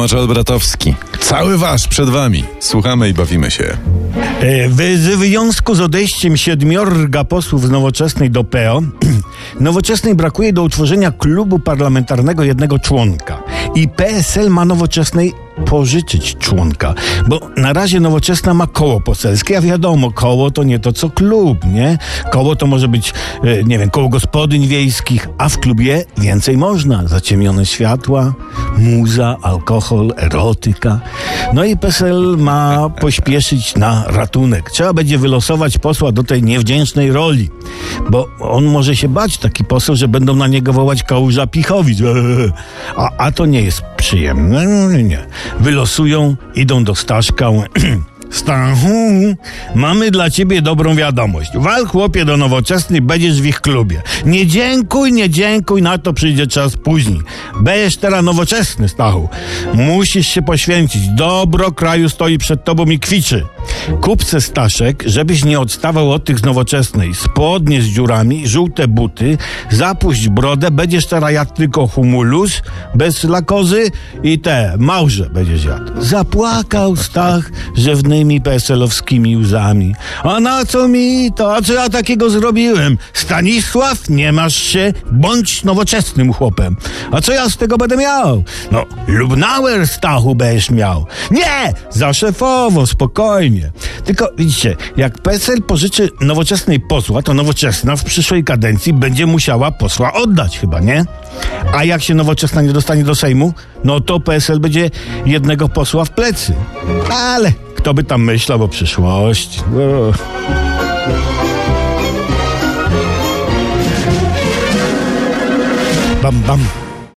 Tomasz Albratowski. Cały wasz przed wami. Słuchamy i bawimy się. E, W związku z odejściem siedmiorga posłów z Nowoczesnej do PO, Nowoczesnej brakuje do utworzenia klubu parlamentarnego jednego członka. I PSL ma Nowoczesnej pożyczyć członka, bo na razie Nowoczesna ma koło poselskie, a wiadomo, koło to nie to co klub, nie? Koło to może być, e, nie wiem, koło gospodyń wiejskich, a w klubie więcej można. Zaciemnione światła, muza, alkohol, erotyka. No i PSL ma pośpieszyć na ratunek. Trzeba będzie wylosować posła do tej niewdzięcznej roli, bo on może się bać, taki poseł, że będą na niego wołać kałuża Pichowicz. A, a to nie jest przyjemne. Nie. Wylosują, idą do Staszka. Stachu, mamy dla ciebie dobrą wiadomość. Wal chłopie do nowoczesnej, będziesz w ich klubie. Nie dziękuj, nie dziękuj, na to przyjdzie czas później. Będziesz teraz nowoczesny, Stachu. Musisz się poświęcić. Dobro kraju stoi przed tobą i kwiczy. Kupce Staszek, żebyś nie odstawał od tych z nowoczesnej. Spodnie z dziurami, żółte buty, zapuść brodę, będziesz teraz jadł tylko humulus, bez lakozy i te, małże będziesz jadł. Zapłakał Stach rzewnymi PSL-owskimi łzami. A na co mi to? A co ja takiego zrobiłem? Stanisław, nie masz się, bądź nowoczesnym chłopem. A co ja z tego będę miał? No, Lubnauer Stachu będziesz miał. Nie! Za szefowo, spokojnie. Tylko widzicie, jak PSL pożyczy nowoczesnej posła, to nowoczesna w przyszłej kadencji będzie musiała posła oddać chyba, nie? A jak się nowoczesna nie dostanie do Sejmu, no to PSL będzie jednego posła w plecy. Ale kto by tam myślał o przyszłości? O. Bam, bam.